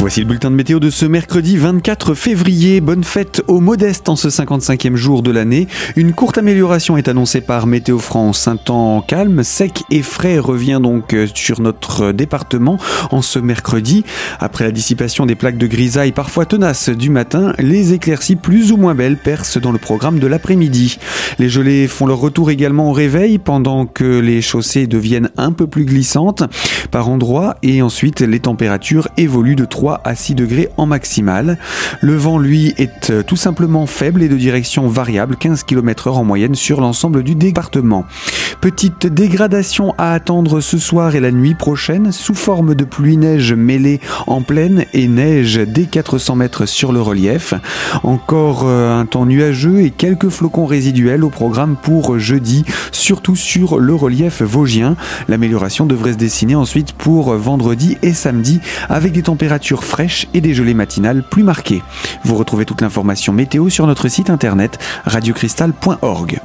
Voici le bulletin de météo de ce mercredi 24 février. Bonne fête aux modestes en ce 55e jour de l'année. Une courte amélioration est annoncée par Météo France. Un temps calme, sec et frais revient donc euh, sur notre département en ce mercredi. Après la dissipation des plaques de grisaille parfois tenaces du matin, les éclaircies plus ou moins belles percent dans le programme de l'après-midi. Les gelées font leur retour également au réveil pendant que les chaussées deviennent un peu plus glissantes par endroits et ensuite les températures évoluent de 3 à 6 degrés en maximal. Le vent, lui, est euh, tout simplement faible et de direction variable, 15 km heure en moyenne sur l'ensemble du département. Petite dégradation à attendre ce soir et la nuit prochaine sous forme de pluie-neige mêlée en pleine et neige dès 400 mètres sur le relief. Encore euh, un temps nuageux et quelques flocons résiduels au programme pour jeudi, surtout sur le relief vosgien. L'amélioration devrait se dessiner ensuite pour vendredi et samedi avec des températures fraîches et des gelées matinales plus marquées. Vous retrouvez toute l'information météo sur notre site internet radiocristal.org.